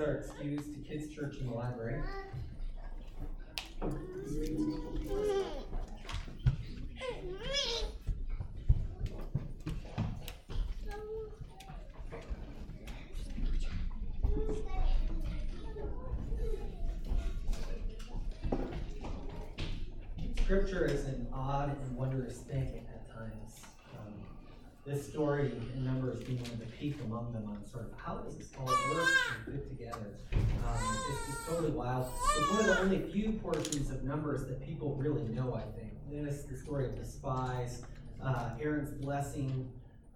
are excused to kids' church in the library. Scripture is an odd and wondrous thing this story in Numbers being one of the peak among them on sort of how does this all work and fit together. Um, it's just totally wild. It's one of the only few portions of Numbers that people really know, I think. Is the story of the spies, uh, Aaron's blessing.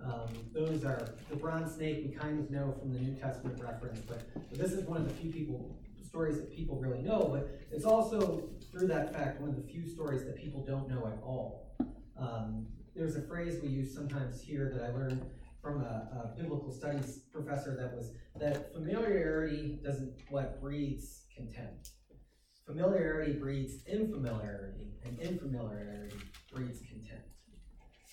Um, those are the bronze snake we kind of know from the New Testament reference, but, but this is one of the few people stories that people really know, but it's also through that fact one of the few stories that people don't know at all. Um, there's a phrase we use sometimes here that I learned from a, a, biblical studies professor that was that familiarity doesn't what breeds contempt. Familiarity breeds infamiliarity, and infamiliarity breeds contempt.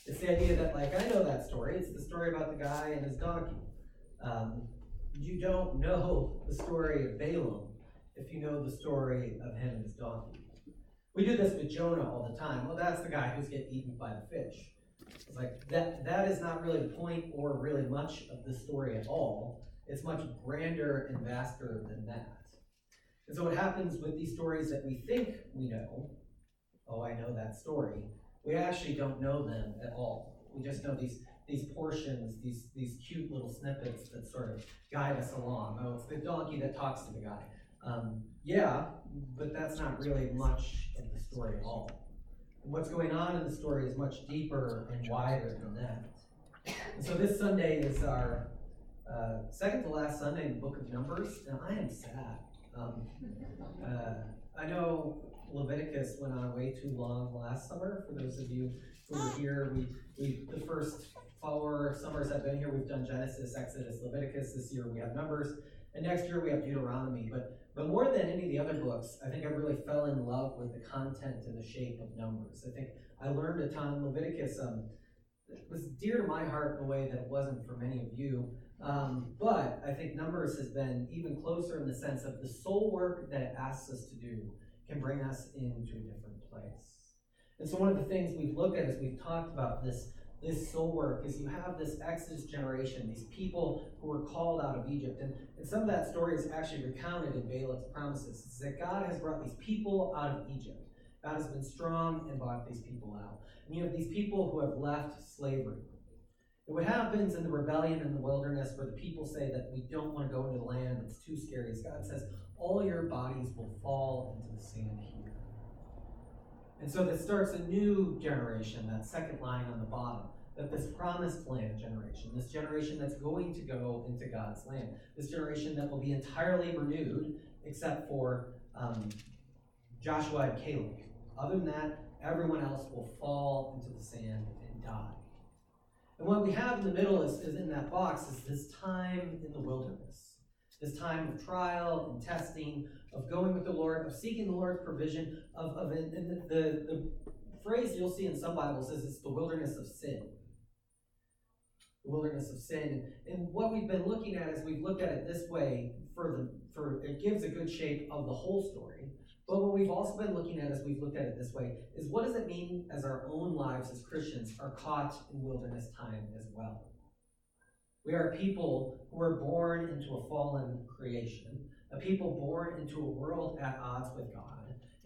It's the idea that, like, I know that story. It's the story about the guy and his donkey. Um, you don't know the story of Balaam if you know the story of him and his donkey. We do this with Jonah all the time. Well, that's the guy who's getting eaten by the fish. It's like that that is not really the point or really much of the story at all. It's much grander and vaster than that. And so what happens with these stories that we think we know, oh, I know that story, we actually don't know them at all. We just know these these portions, these these cute little snippets that sort of guide us along. Oh, it's the donkey that talks to the guy. Um, yeah, but that's not really much of the story at all. What's going on in the story is much deeper and wider than that. And so this Sunday is our uh, second to last Sunday in the book of Numbers, and I am sad. Um, uh, I know Leviticus went on way too long last summer. For those of you who were here, we, we the first four summers I've been here, we've done Genesis, Exodus, Leviticus. This year we have Numbers, and next year we have Deuteronomy. But but more than any of the other books, I think I really fell in love with the content and the shape of Numbers. I think I learned a ton. Leviticus um, was dear to my heart in a way that it wasn't for many of you. Um, but I think Numbers has been even closer in the sense of the soul work that it asks us to do can bring us into a different place. And so, one of the things we've looked at as we've talked about this this soul work is you have this Exodus generation, these people who were called out of Egypt. And, and some of that story is actually recounted in Balak's promises. It's that God has brought these people out of Egypt. God has been strong and brought these people out. And you have these people who have left slavery. And what happens in the rebellion in the wilderness where the people say that we don't want to go into the land, it's too scary, is God says, all your bodies will fall into the sand here. And so this starts a new generation, that second line on the bottom, that this promised land generation, this generation that's going to go into God's land, this generation that will be entirely renewed, except for um, Joshua and Caleb. Other than that, everyone else will fall into the sand and die. And what we have in the middle is, is in that box is this time in the wilderness, this time of trial and testing, of going with the Lord, of seeking the Lord's provision, of, of the, the, the phrase you'll see in some Bibles is it's the wilderness of sin. The wilderness of sin. And what we've been looking at is we've looked at it this way for the for it gives a good shape of the whole story. But what we've also been looking at as we've looked at it this way is what does it mean as our own lives as Christians are caught in wilderness time as well? We are people who are born into a fallen creation a people born into a world at odds with God.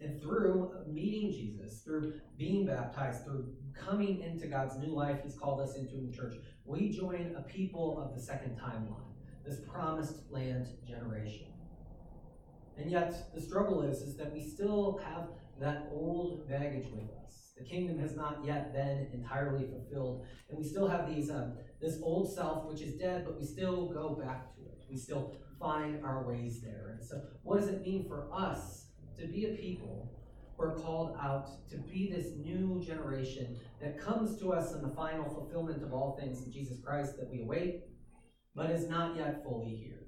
And through meeting Jesus, through being baptized, through coming into God's new life He's called us into in the church, we join a people of the second timeline, this promised land generation. And yet, the struggle is, is that we still have that old baggage with us. The kingdom has not yet been entirely fulfilled, and we still have these um, this old self which is dead, but we still go back. We still find our ways there. And so, what does it mean for us to be a people who are called out to be this new generation that comes to us in the final fulfillment of all things in Jesus Christ that we await, but is not yet fully here?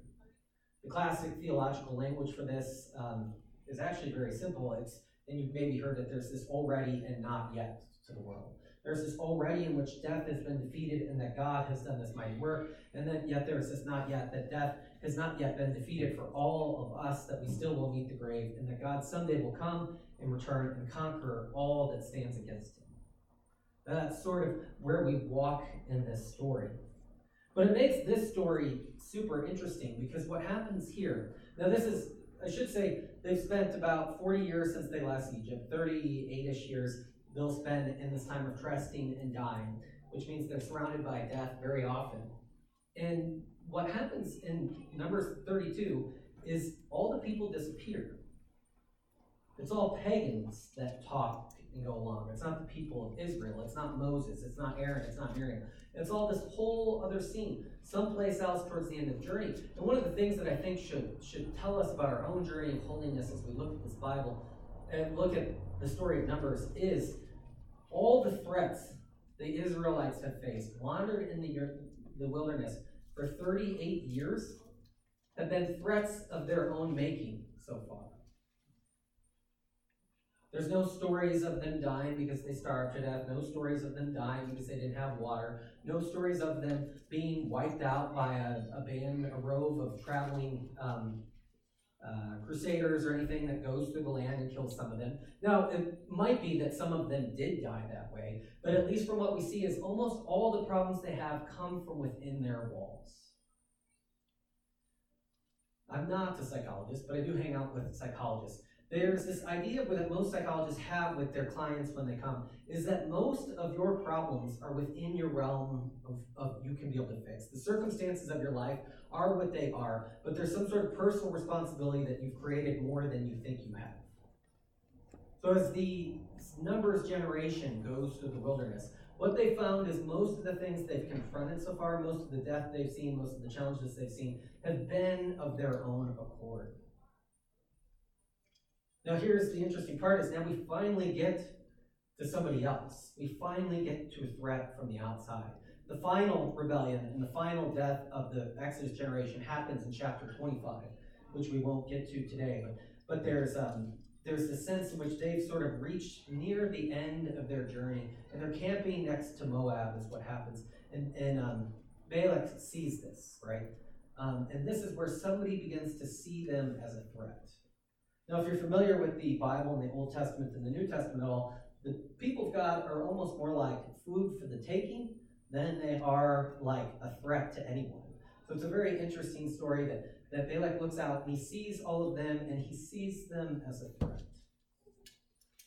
The classic theological language for this um, is actually very simple. It's and you've maybe heard that there's this already and not yet to the world. There's this already in which death has been defeated and that God has done this mighty work. And then yet there's this not yet, that death has not yet been defeated for all of us, that we still will meet the grave, and that God someday will come and return and conquer all that stands against him. That's sort of where we walk in this story. But it makes this story super interesting because what happens here, now this is, I should say, they've spent about 40 years since they left Egypt, 38 ish years they'll spend in this time of trusting and dying, which means they're surrounded by death very often. And what happens in Numbers 32 is all the people disappear. It's all pagans that talk and go along. It's not the people of Israel. It's not Moses. It's not Aaron. It's not Miriam. It's all this whole other scene, someplace else towards the end of the journey. And one of the things that I think should should tell us about our own journey of holiness as we look at this Bible and look at the story of Numbers is all the threats the Israelites have faced, wandered in the, the wilderness for 38 years, have been threats of their own making so far. There's no stories of them dying because they starved to death. No stories of them dying because they didn't have water. No stories of them being wiped out by a, a band, a rove of traveling um, uh, crusaders or anything that goes through the land and kills some of them. Now, it might be that some of them did die that way, but at least from what we see is almost all the problems they have come from within their walls. I'm not a psychologist, but I do hang out with psychologists. There's this idea that most psychologists have with their clients when they come is that most of your problems are within your realm of, of you can be able to fix. The circumstances of your life are what they are, but there's some sort of personal responsibility that you've created more than you think you have. So as the Numbers generation goes through the wilderness, what they found is most of the things they've confronted so far, most of the death they've seen, most of the challenges they've seen, have been of their own accord. Now here's the interesting part is now we finally get to somebody else. We finally get to a threat from the outside. The final rebellion and the final death of the Exodus generation happens in chapter 25, which we won't get to today. But, but there's um, there's the sense in which they've sort of reached near the end of their journey, and they're camping next to Moab, is what happens. And, and um, Balak sees this, right? Um, and this is where somebody begins to see them as a threat. Now, if you're familiar with the Bible and the Old Testament and the New Testament at all, the people of God are almost more like food for the taking than they are like a threat to anyone. So it's a very interesting story that, that Balak looks out and he sees all of them and he sees them as a threat.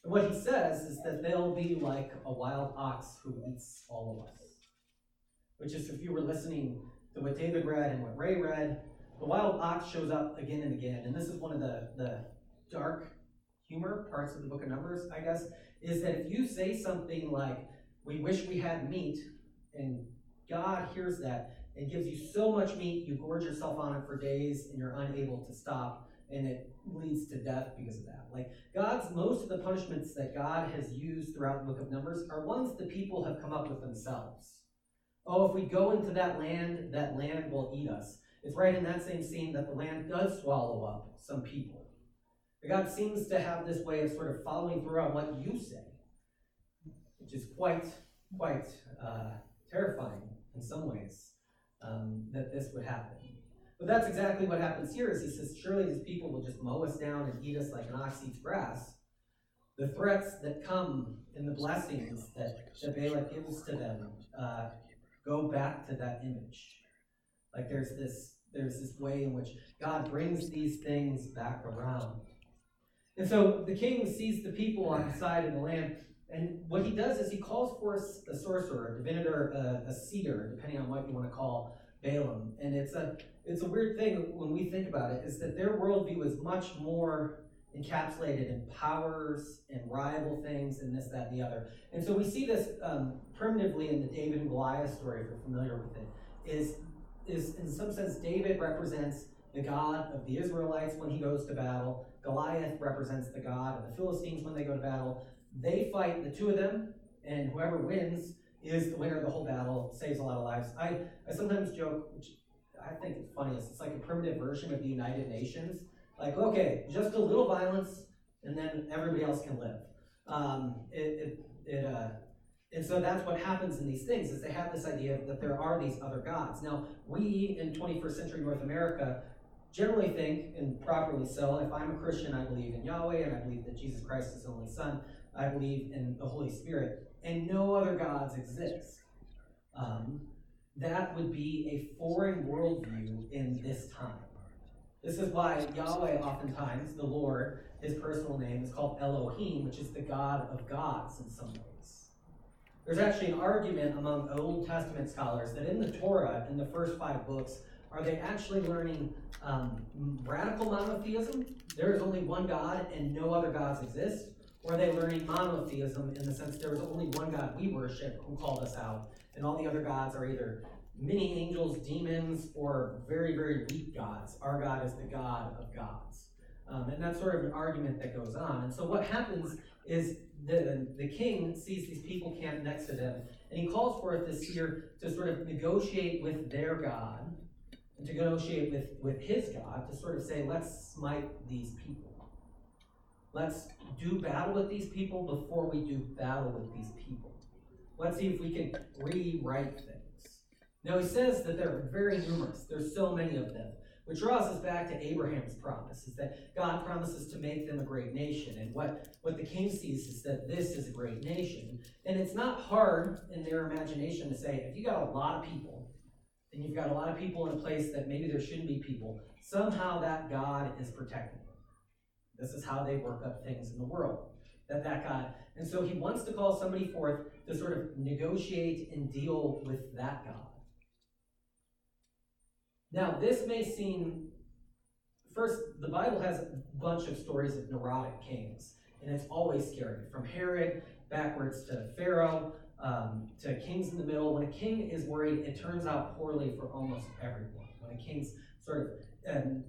And what he says is that they'll be like a wild ox who eats all of us. Which is, if you were listening to what David read and what Ray read, the wild ox shows up again and again. And this is one of the, the dark humor parts of the book of Numbers, I guess, is that if you say something like, we wish we had meat, and God hears that and gives you so much meat, you gorge yourself on it for days and you're unable to stop, and it leads to death because of that. Like God's most of the punishments that God has used throughout the book of Numbers are ones the people have come up with themselves. Oh, if we go into that land, that land will eat us. It's right in that same scene that the land does swallow up some people. God seems to have this way of sort of following through on what you say, which is quite, quite uh, terrifying in some ways um, that this would happen. But that's exactly what happens here. Is he says, surely these people will just mow us down and eat us like an ox eats grass. The threats that come and the blessings that, that gives to them uh, go back to that image. Like there's this there's this way in which God brings these things back around. And so the king sees the people on the side of the land and what he does is he calls for a sorcerer, a divinator, a, a seer, depending on what you want to call Balaam. And it's a it's a weird thing when we think about it, is that their worldview is much more encapsulated in powers and rival things and this, that, and the other. And so we see this um, primitively in the David and Goliath story, if you're familiar with it, is, is in some sense David represents the God of the Israelites when he goes to battle. Goliath represents the God of the Philistines when they go to battle. They fight, the two of them, and whoever wins is the winner of the whole battle, saves a lot of lives. I, I sometimes joke, which I think it's funniest, it's like a primitive version of the United Nations. Like, okay, just a little violence, and then everybody else can live. Um, it, it, it, uh, And so that's what happens in these things, is they have this idea that there are these other gods. Now, we in 21st century North America generally think, and properly so, if I'm a Christian, I believe in Yahweh, and I believe that Jesus Christ is the only Son. I believe in the Holy Spirit, and no other gods exist. Um, that would be a foreign worldview in this time. This is why Yahweh, oftentimes, the Lord, his personal name, is called Elohim, which is the God of gods in some ways. There's actually an argument among Old Testament scholars that in the Torah, in the first five books, are they actually learning um, radical monotheism? There is only one God and no other gods exist? Or are they learning monotheism in the sense there is only one God we worship who called us out, and all the other gods are either many angels, demons, or very, very weak gods? Our God is the God of gods. Um, and that's sort of an argument that goes on. And so what happens is the, the king sees these people camped next to them, and he calls forth this seer to sort of negotiate with their God and to negotiate with, with his God to sort of say, let's smite these people. Let's do battle with these people before we do battle with these people. Let's see if we can rewrite things. Now, he says that they're very numerous. There's so many of them, which draws us back to Abraham's promise, is that God promises to make them a great nation. And what, what the king sees is that this is a great nation. And it's not hard in their imagination to say, if you got a lot of people, and you've got a lot of people in a place that maybe there shouldn't be people, somehow that God is protecting them. This is how they work up things in the world. That that God, and so he wants to call somebody forth to sort of negotiate and deal with that God. Now, this may seem first, the Bible has a bunch of stories of neurotic kings, and it's always scary. From Herod backwards to Pharaoh, um, to kings in the middle. When a king is worried, it turns out poorly for almost everyone. When a king's sort of um,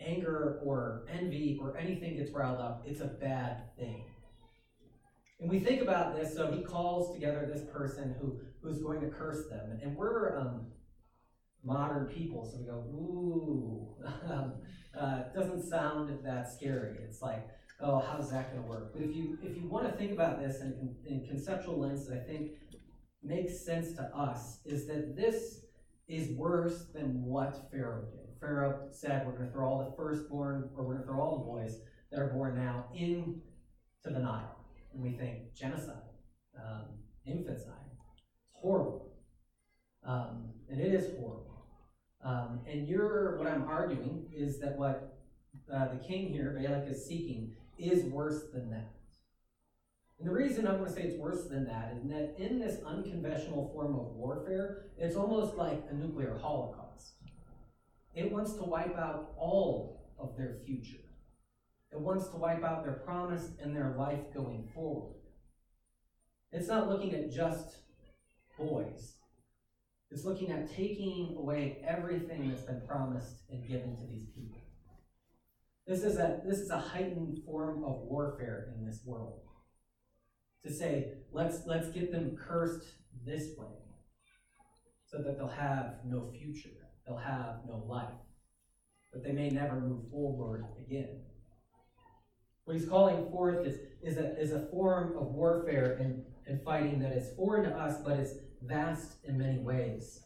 anger or envy or anything gets riled up, it's a bad thing. And we think about this, so he calls together this person who, who's going to curse them. And we're um, modern people, so we go, ooh, um, uh, doesn't sound that scary. It's like, oh, how's that going to work? But if you if you want to think about this in, in conceptual lens that I think makes sense to us, is that this is worse than what Pharaoh did. Pharaoh said, we're going to throw all the firstborn, or we're going to throw all the boys that are born now into the Nile. And we think genocide, um, infanticide. It's horrible. Um, and it is horrible. Um, and you're, what I'm arguing is that what uh, the king here, Balak, is seeking is worse than that. And the reason I'm going to say it's worse than that is that in this unconventional form of warfare, it's almost like a nuclear holocaust. It wants to wipe out all of their future. It wants to wipe out their promise and their life going forward. It's not looking at just boys. It's looking at taking away everything that's been promised and given to these people. This is a this is a heightened form of warfare in this world. To say, let's let's get them cursed this way, so that they'll have no future, they'll have no life, that they may never move forward again. What he's calling forth is, is, a, is a form of warfare and, and fighting that is foreign to us, but is vast in many ways.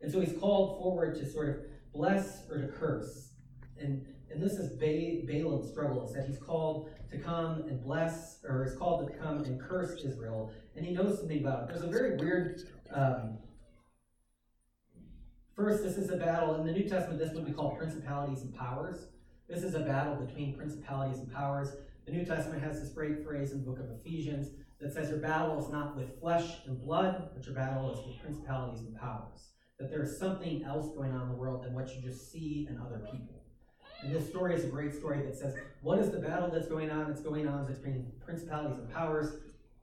And so he's called forward to sort of bless or to curse. And and this is ba- Balaam's struggle, is that he's called to come and bless, or is called to come and curse Israel, and he knows something about it. There's a very weird. Um, first, this is a battle in the New Testament. This would be called principalities and powers. This is a battle between principalities and powers. The New Testament has this great phrase in the book of Ephesians that says, Your battle is not with flesh and blood, but your battle is with principalities and powers. That there is something else going on in the world than what you just see in other people. And this story is a great story that says, what is the battle that's going on? It's going on between principalities and powers.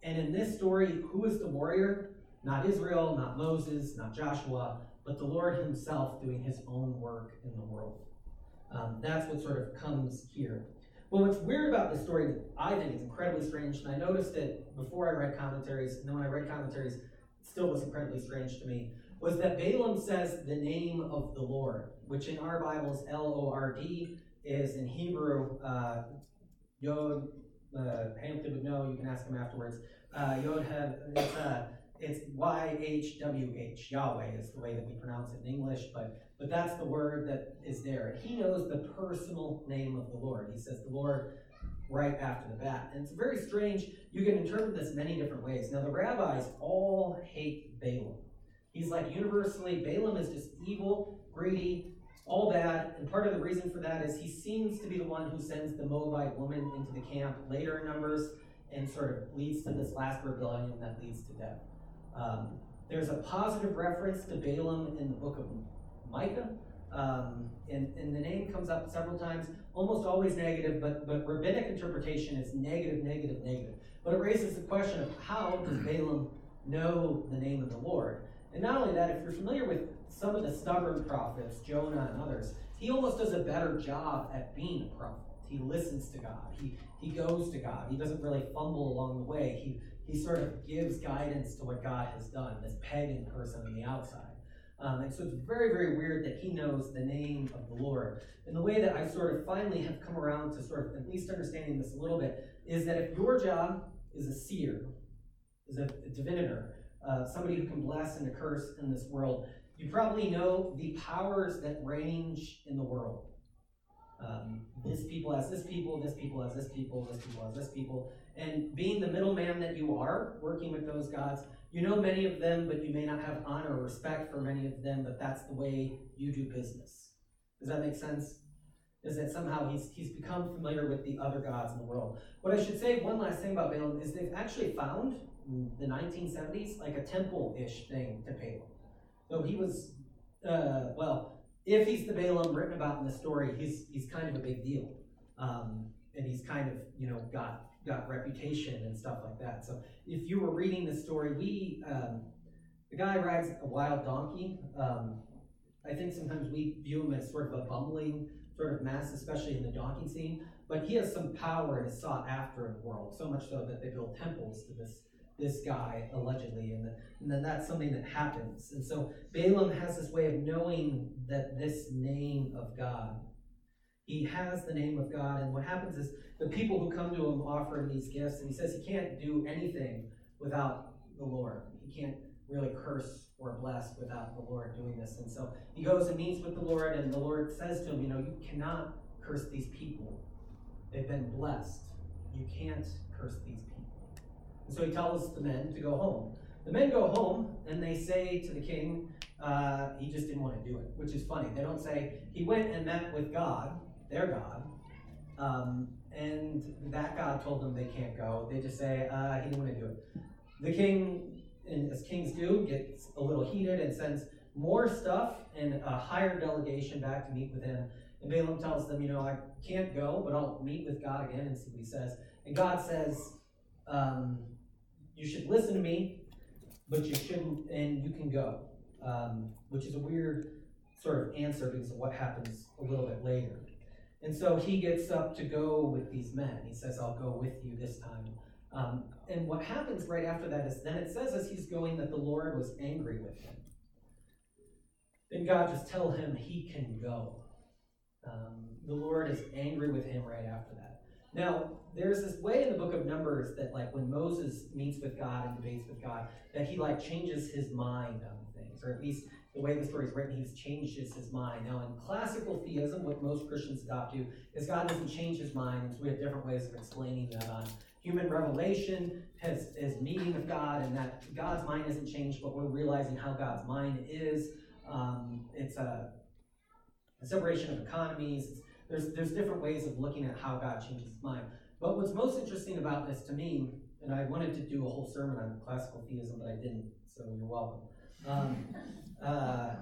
And in this story, who is the warrior? Not Israel, not Moses, not Joshua, but the Lord Himself doing His own work in the world. Um, that's what sort of comes here. Well, what's weird about this story that I think is incredibly strange, and I noticed it before I read commentaries, and then when I read commentaries, it still was incredibly strange to me, was that Balaam says the name of the Lord, which in our Bibles, L O R D, is in Hebrew, uh, Yod, uh, Hampton would know, you can ask him afterwards. Uh, Yod it's, uh, it's Y-H-W-H, Yahweh is the way that we pronounce it in English, but, but that's the word that is there. He knows the personal name of the Lord. He says the Lord right after the bat. And it's very strange. You can interpret this many different ways. Now, the rabbis all hate Balaam. He's like universally, Balaam is just evil, greedy, all bad. And part of the reason for that is he seems to be the one who sends the Moabite woman into the camp later in Numbers and sort of leads to this last rebellion that leads to death. Um, there's a positive reference to Balaam in the book of Micah. Um, and, and the name comes up several times, almost always negative, but, but rabbinic interpretation is negative, negative, negative. But it raises the question of how does Balaam know the name of the Lord? And not only that, if you're familiar with some of the stubborn prophets, Jonah and others, he almost does a better job at being a prophet. He listens to God. He, he goes to God. He doesn't really fumble along the way. He, he sort of gives guidance to what God has done, this pagan person on the outside. Um, and so it's very, very weird that he knows the name of the Lord. And the way that I sort of finally have come around to sort of at least understanding this a little bit is that if your job is a seer, is a, a diviner, uh, somebody who can bless and curse in this world, you probably know the powers that range in the world. Um, this people as this people, this people as this people, this people as this people. And being the middleman that you are, working with those gods, you know many of them, but you may not have honor or respect for many of them, but that's the way you do business. Does that make sense? Is that somehow he's, he's become familiar with the other gods in the world. What I should say, one last thing about Balaam, is they've actually found in the 1970s like a temple ish thing to Balaam. So he was, uh, well, if he's the Balaam written about in the story, he's he's kind of a big deal, um, and he's kind of you know got got reputation and stuff like that. So if you were reading the story, we um, the guy rides a wild donkey. Um, I think sometimes we view him as sort of a bumbling sort of mess, especially in the donkey scene. But he has some power and is sought after in the world, so much so that they build temples to this this guy allegedly, and, the, and then that's something that happens. And so Balaam has this way of knowing that this name of God, he has the name of God, and what happens is the people who come to him offer him these gifts, and he says he can't do anything without the Lord. He can't really curse or bless without the Lord doing this. And so he goes and meets with the Lord, and the Lord says to him, You know, you cannot curse these people. They've been blessed. You can't curse these people. And so he tells the men to go home. The men go home and they say to the king, uh, he just didn't want to do it, which is funny. They don't say he went and met with God, their God, um, and that God told them they can't go. They just say uh, he didn't want to do it. The king, as kings do, gets a little heated and sends more stuff and a higher delegation back to meet with him. And Balaam tells them, you know, I can't go, but I'll meet with God again and see what he says. And God says, um, you should listen to me, but you shouldn't, and you can go. Um, which is a weird sort of answer because of what happens a little bit later. And so he gets up to go with these men. He says, I'll go with you this time. Um, and what happens right after that is then it says as he's going that the Lord was angry with him. Then God just tell him he can go. Um, the Lord is angry with him right after that. Now, there's this way in the book of Numbers that, like, when Moses meets with God and debates with God, that he, like, changes his mind on things, or at least the way the story is written, he's changes his mind. Now, in classical theism, what most Christians adopt to is God doesn't change his mind, so we have different ways of explaining that on human revelation has, is meeting with God, and that God's mind isn't changed, but we're realizing how God's mind is. Um, it's a, a, separation of economies. It's there's, there's different ways of looking at how God changes his mind. But what's most interesting about this to me, and I wanted to do a whole sermon on classical theism, but I didn't, so you're welcome, um, uh,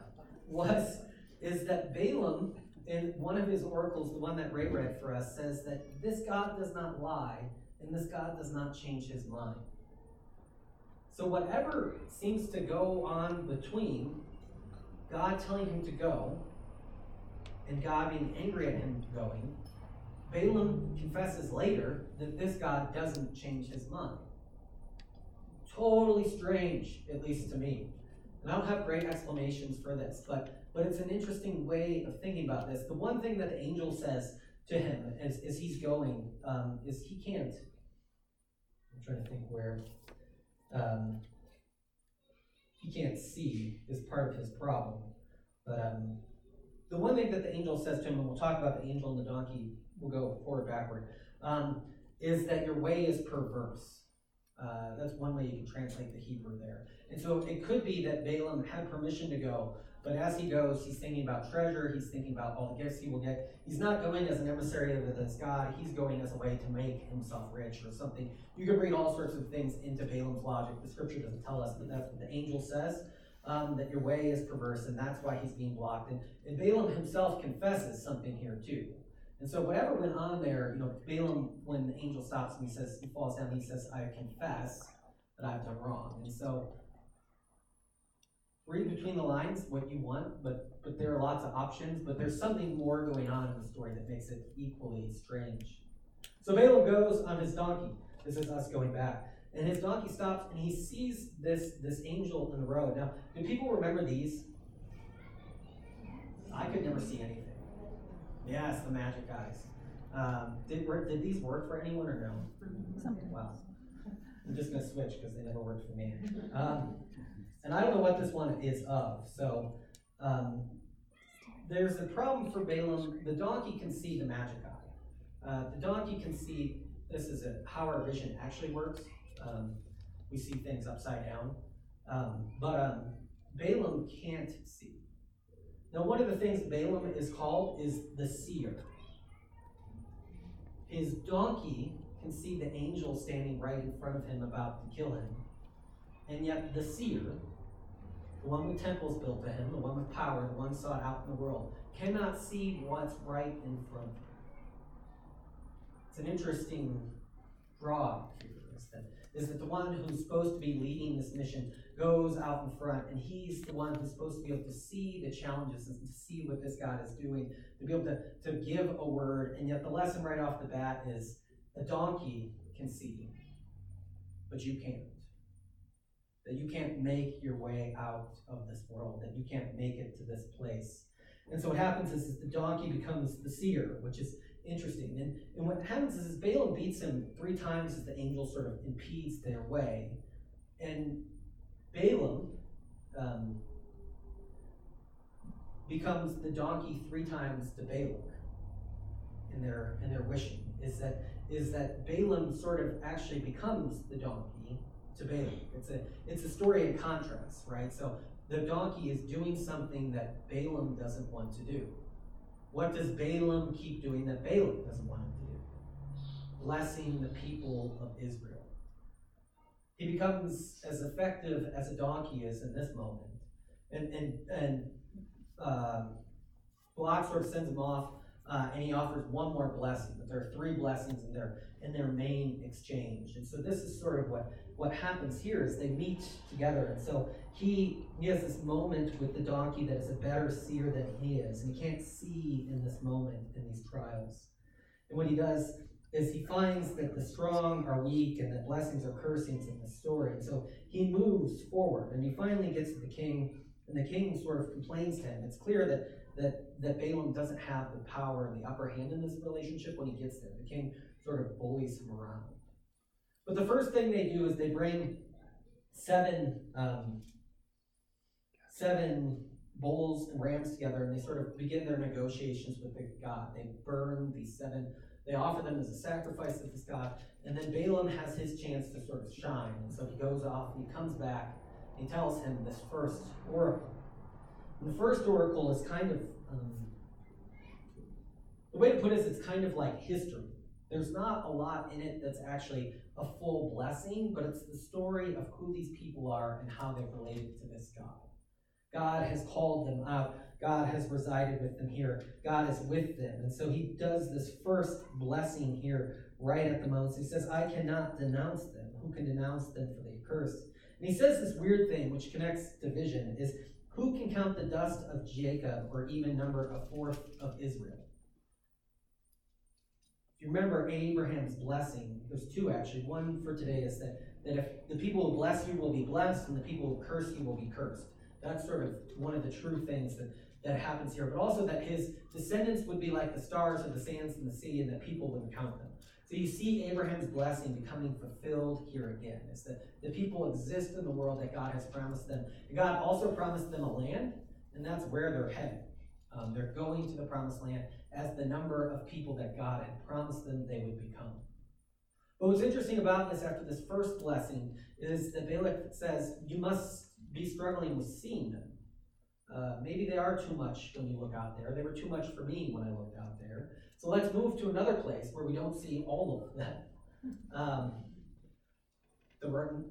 was is that Balaam, in one of his oracles, the one that Ray read for us, says that this God does not lie, and this God does not change his mind. So whatever seems to go on between God telling him to go and God being angry at him going, Balaam confesses later that this God doesn't change his mind. Totally strange, at least to me. And I don't have great explanations for this, but, but it's an interesting way of thinking about this. The one thing that the angel says to him as, as he's going um, is he can't. I'm trying to think where. um, he can't see is part of his problem. But um, the one thing that the angel says to him, and we'll talk about the angel and the donkey, we'll go forward backward, um, is that your way is perverse. Uh, that's one way you can translate the Hebrew there. And so it could be that Balaam had permission to go, but as he goes, he's thinking about treasure, he's thinking about all the gifts he will get. He's not going as an emissary of this God, he's going as a way to make himself rich or something. You can read all sorts of things into Balaam's logic. The scripture doesn't tell us, but that's what the angel says. Um, that your way is perverse, and that's why he's being blocked. And, and Balaam himself confesses something here too. And so whatever went on there, you know, Balaam, when the angel stops and he says, he falls down, he says, I confess that I've done wrong. And so read between the lines what you want, but but there are lots of options, but there's something more going on in the story that makes it equally strange. So Balaam goes on his donkey. This is us going back. And his donkey stops and he sees this, this angel in the road. Now, do people remember these? I could never see anything. Yes, the magic eyes. Um, did, did these work for anyone or no? Sometimes. Wow. I'm just going to switch because they never worked for me. Um, and I don't know what this one is of. So um, there's a problem for Balaam. The donkey can see the magic eye. Uh, the donkey can see, this is a, how our vision actually works. Um, we see things upside down. Um, but um, Balaam can't see. Now, one of the things Balaam is called is the seer. His donkey can see the angel standing right in front of him about to kill him. And yet, the seer, the one with temples built to him, the one with power, the one sought out in the world, cannot see what's right in front of him. It's an interesting draw here is that, is that the one who's supposed to be leading this mission goes out in front, and he's the one who's supposed to be able to see the challenges and to see what this God is doing, to be able to, to give a word. And yet, the lesson right off the bat is a donkey can see, but you can't. That you can't make your way out of this world, that you can't make it to this place. And so, what happens is, is the donkey becomes the seer, which is interesting. And, and what happens is, is Balaam beats him three times as the angel sort of impedes their way. And Balaam um, becomes the donkey three times to Balak in their in their wishing. Is that is that Balaam sort of actually becomes the donkey to Balak. It's a it's a story in contrast, right? So the donkey is doing something that Balaam doesn't want to do. What does Balaam keep doing that Balaam doesn't want him to do? Blessing the people of Israel. He becomes as effective as a donkey is in this moment. And, and, and um, Balak sort of sends him off, uh, and he offers one more blessing. But there are three blessings in their in their main exchange. And so this is sort of what what happens here is they meet together. And so he he has this moment with the donkey that is a better seer than he is, and he can't see in this moment in these trials. And what he does is he finds that the strong are weak and that blessings are cursings in the story. And so he moves forward and he finally gets to the king, and the king sort of complains to him. It's clear that that, that Balaam doesn't have the power and the upper hand in this relationship when he gets there. The king sort of bullies him around. But the first thing they do is they bring seven um, seven bulls and rams together and they sort of begin their negotiations with the god. They burn these seven they offer them as a sacrifice to this God. And then Balaam has his chance to sort of shine. And so he goes off he comes back. And he tells him this first oracle. And the first oracle is kind of, um, the way to put it is it's kind of like history. There's not a lot in it that's actually a full blessing, but it's the story of who these people are and how they've related to this God. God has called them out. God has resided with them here. God is with them. And so he does this first blessing here right at the moment. So he says, I cannot denounce them. Who can denounce them for the accursed? And he says this weird thing which connects division is who can count the dust of Jacob or even number a fourth of Israel? If you remember Abraham's blessing, there's two actually. One for today is that, that if the people who bless you will be blessed and the people who curse you will be cursed. That's sort of one of the true things that that happens here, but also that his descendants would be like the stars or the sands in the sea and that people wouldn't count them. So So you see Abraham's blessing becoming fulfilled here again. It's that the people exist in the world that God has promised them. And God also promised them a land, and that's where they're headed. Um, they're going to the promised land as the number of people that God had promised them they would become. But what's interesting about this after this first blessing is that Balak says, You must be struggling with seeing them. Uh, maybe they are too much when you look out there. They were too much for me when I looked out there. So let's move to another place where we don't see all of them. Um, the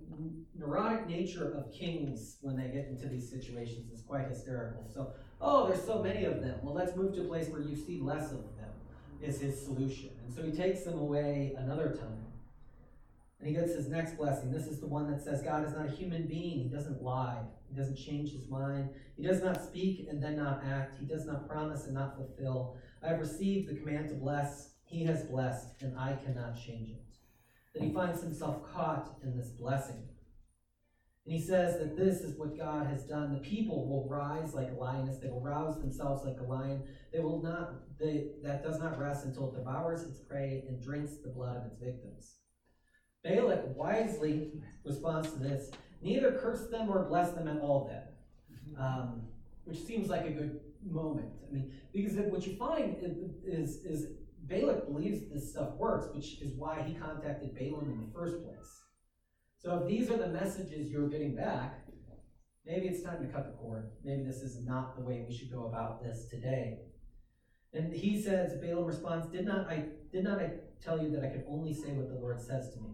neurotic nature of kings when they get into these situations is quite hysterical. So, oh, there's so many of them. Well, let's move to a place where you see less of them, is his solution. And so he takes them away another time. And he gets his next blessing. This is the one that says, God is not a human being. He doesn't lie. He doesn't change his mind. He does not speak and then not act. He does not promise and not fulfill. I have received the command to bless. He has blessed, and I cannot change it. Then he finds himself caught in this blessing. And he says that this is what God has done. The people will rise like a lioness. They will rouse themselves like a lion. They will not, they, that does not rest until it devours its prey and drinks the blood of its victims. Balak wisely responds to this neither curse them or bless them at all, then. Um, which seems like a good moment. I mean, because what you find is, is Balak believes this stuff works, which is why he contacted Balaam in the first place. So if these are the messages you're getting back, maybe it's time to cut the cord. Maybe this is not the way we should go about this today. And he says, Balaam responds, Did not I did not I tell you that I could only say what the Lord says to me?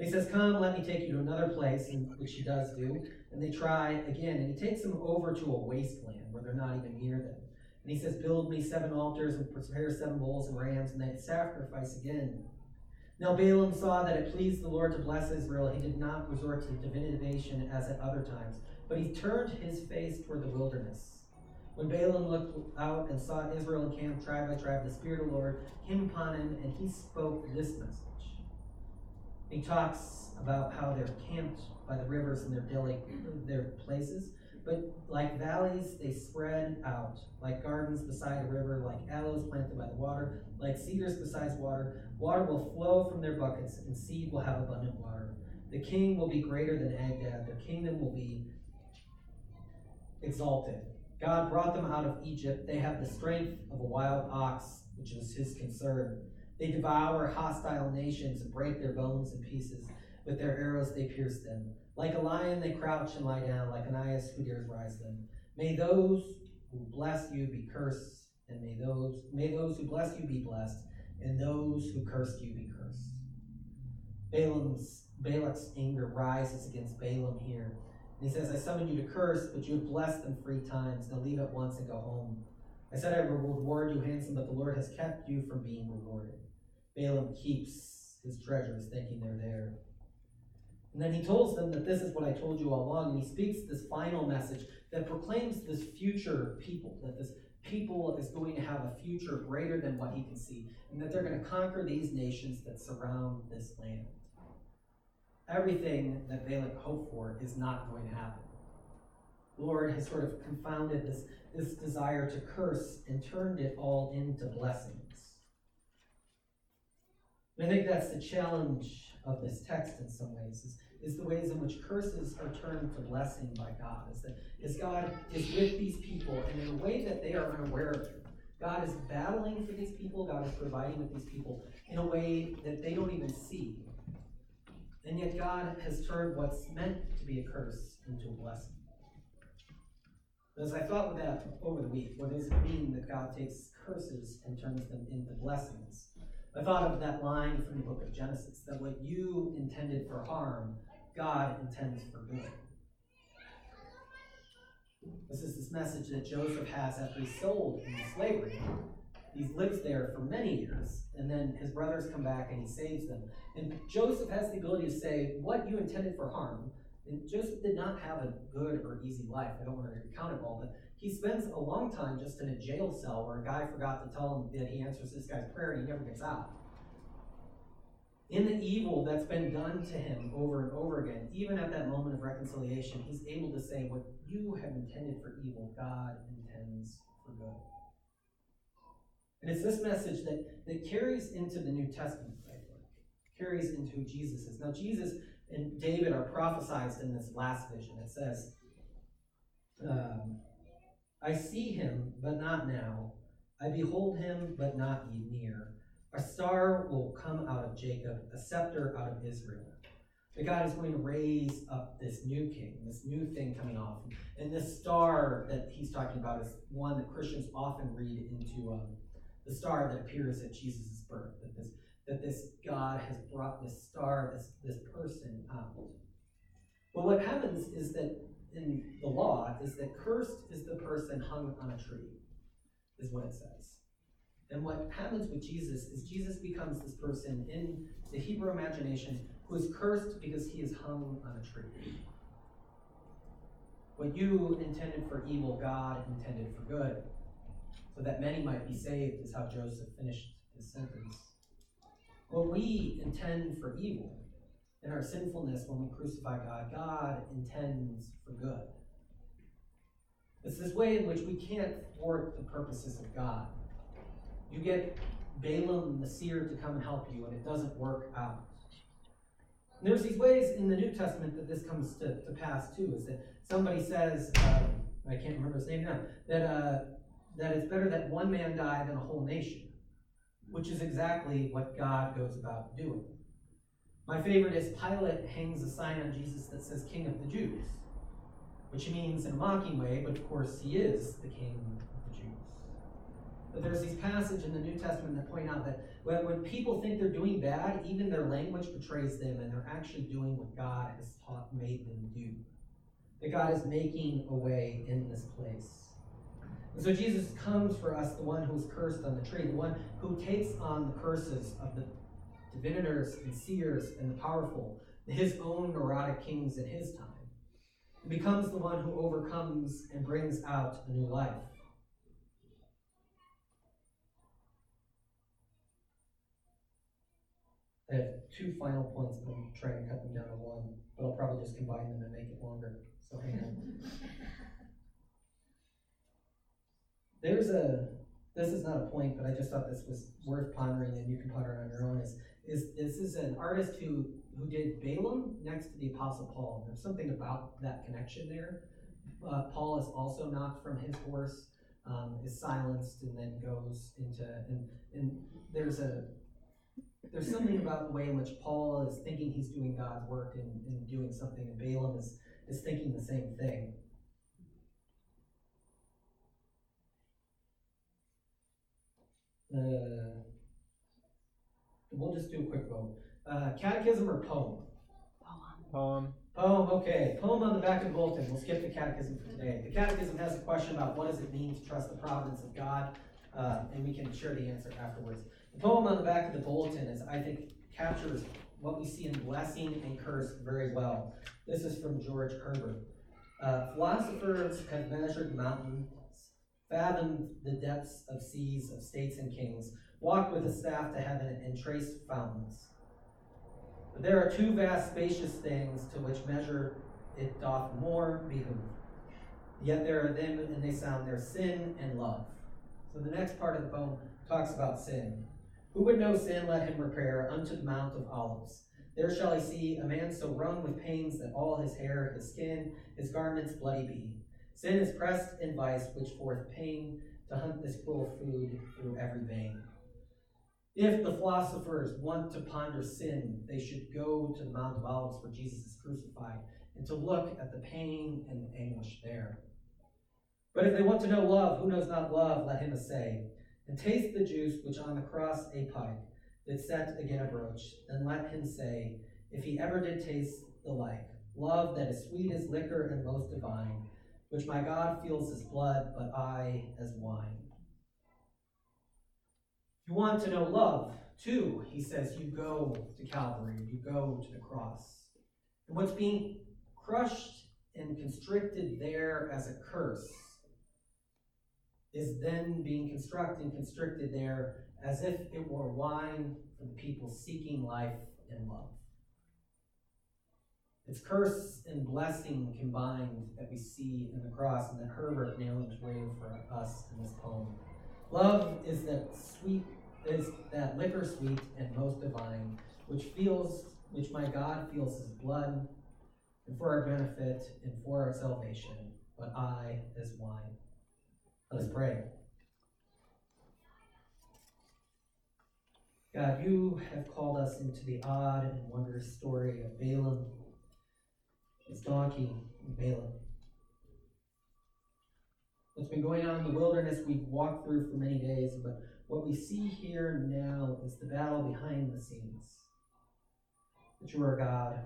And he says, Come, let me take you to another place, which he does do. And they try again, and he takes them over to a wasteland where they're not even near them. And he says, Build me seven altars and prepare seven bulls and rams, and they sacrifice again. Now Balaam saw that it pleased the Lord to bless Israel. He did not resort to divination as at other times, but he turned his face toward the wilderness. When Balaam looked out and saw Israel encamped tribe by tribe, the Spirit of the Lord came upon him, and he spoke this message. He talks about how they're camped by the rivers and their daily their places, but like valleys, they spread out, like gardens beside a river, like aloes planted by the water, like cedars beside water. Water will flow from their buckets, and seed will have abundant water. The king will be greater than Agag, their kingdom will be exalted. God brought them out of Egypt. They have the strength of a wild ox, which was his concern. They devour hostile nations and break their bones in pieces. With their arrows they pierce them. Like a lion they crouch and lie down, like an eyas who dares rise them. May those who bless you be cursed, and may those may those who bless you be blessed, and those who curse you be cursed. Balaam's Balak's anger rises against Balaam here. And he says, I summon you to curse, but you have blessed them three times. Now leave at once and go home. I said I will reward you handsome, but the Lord has kept you from being rewarded. Balaam keeps his treasures, thinking they're there. And then he tells them that this is what I told you all along, and he speaks this final message that proclaims this future people, that this people is going to have a future greater than what he can see, and that they're going to conquer these nations that surround this land. Everything that Balak hoped for is not going to happen. The Lord has sort of confounded this, this desire to curse and turned it all into blessings. And I think that's the challenge of this text in some ways is, is the ways in which curses are turned to blessing by God. Is that is God is with these people and in a way that they are unaware of. God is battling for these people, God is providing with these people in a way that they don't even see. And yet God has turned what's meant to be a curse into a blessing. As I thought with that over the week, what does it mean that God takes curses and turns them into blessings? I thought of that line from the book of Genesis that what you intended for harm, God intends for good. This is this message that Joseph has after he's sold into slavery. He lives there for many years, and then his brothers come back and he saves them. And Joseph has the ability to say, What you intended for harm. And Joseph did not have a good or easy life. I don't want to recount it all, but he spends a long time just in a jail cell where a guy forgot to tell him that he answers this guy's prayer and he never gets out. In the evil that's been done to him over and over again, even at that moment of reconciliation, he's able to say, What you have intended for evil, God intends for good. And it's this message that, that carries into the New Testament. Right? carries into who Jesus is. Now, Jesus and David are prophesied in this last vision. It says, um, I see him, but not now. I behold him, but not near. A star will come out of Jacob, a scepter out of Israel. That God is going to raise up this new king, this new thing coming off. And this star that he's talking about is one that Christians often read into um, the star that appears at Jesus' birth. That this, that this God has brought this star, this, this person out. But what happens is that in the law is that cursed is the person hung on a tree, is what it says. And what happens with Jesus is Jesus becomes this person in the Hebrew imagination who is cursed because he is hung on a tree. What you intended for evil, God intended for good, so that many might be saved, is how Joseph finished his sentence. What we intend for evil, in our sinfulness when we crucify God, God intends for good. It's this way in which we can't thwart the purposes of God. You get Balaam the seer to come and help you, and it doesn't work out. And there's these ways in the New Testament that this comes to, to pass too, is that somebody says, um, I can't remember his name now, that, uh, that it's better that one man die than a whole nation, which is exactly what God goes about doing. My favorite is Pilate hangs a sign on Jesus that says King of the Jews, which he means in a mocking way, but of course he is the King of the Jews. But there's these passages in the New Testament that point out that when, when people think they're doing bad, even their language betrays them, and they're actually doing what God has taught, made them do. That God is making a way in this place. And so Jesus comes for us, the one who's cursed on the tree, the one who takes on the curses of the divinators and seers and the powerful, his own neurotic kings in his time, and becomes the one who overcomes and brings out a new life. I have two final points, but I'm trying to cut them down to one, but I'll probably just combine them and make it longer. So hang on. There's a, this is not a point, but I just thought this was worth pondering, and you can ponder it on your own. Is is this is an artist who who did Balaam next to the Apostle Paul. There's something about that connection there. Uh, Paul is also knocked from his horse, um, is silenced, and then goes into and and there's a there's something about the way in which Paul is thinking he's doing God's work and, and doing something, and Balaam is is thinking the same thing. Uh, We'll just do a quick vote. Uh, catechism or poem? Poem. Poem, Poem, okay. Poem on the back of the bulletin. We'll skip the catechism for today. The catechism has a question about what does it mean to trust the providence of God, uh, and we can share the answer afterwards. The poem on the back of the bulletin is, I think, captures what we see in blessing and curse very well. This is from George Herbert. Uh, philosophers have measured mountains, fathomed the depths of seas of states and kings, walked with a staff to heaven and traced fountains. But there are two vast spacious things to which measure it doth more behoove. Yet there are them and they sound their sin and love. So the next part of the poem talks about sin. Who would know sin, let him repair unto the Mount of Olives. There shall he see a man so wrung with pains that all his hair, his skin, his garments bloody be. Sin is pressed in vice, which forth pain to hunt this cruel food through every vein. If the philosophers want to ponder sin, they should go to the Mount of Olives where Jesus is crucified and to look at the pain and the anguish there. But if they want to know love, who knows not love, let him essay, and taste the juice which on the cross a pike did set again a broach, then let him say, if he ever did taste the like, love that is sweet as liquor and most divine, which my God feels as blood, but I as wine. You want to know love, too, he says, you go to Calvary, you go to the cross. And what's being crushed and constricted there as a curse is then being constructed and constricted there as if it were wine for the people seeking life and love. It's curse and blessing combined that we see in the cross and that Herbert nails way for us in this poem. Love is that sweet is that liquor sweet and most divine, which feels, which my God feels his blood, and for our benefit and for our salvation, but I as wine. Let us pray. God, you have called us into the odd and wondrous story of Balaam, his donkey, and Balak. What's been going on in the wilderness, we've walked through for many days, but what we see here now is the battle behind the scenes. That you are God